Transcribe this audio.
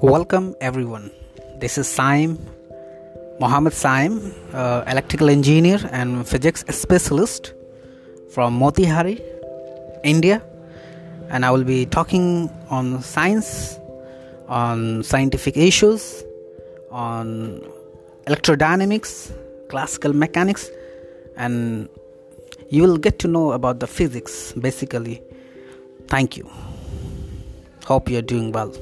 Welcome everyone. This is Saim, Mohammed Saim, uh, electrical engineer and physics specialist from Motihari, India, and I will be talking on science, on scientific issues, on electrodynamics, classical mechanics, and you will get to know about the physics basically. Thank you. Hope you're doing well.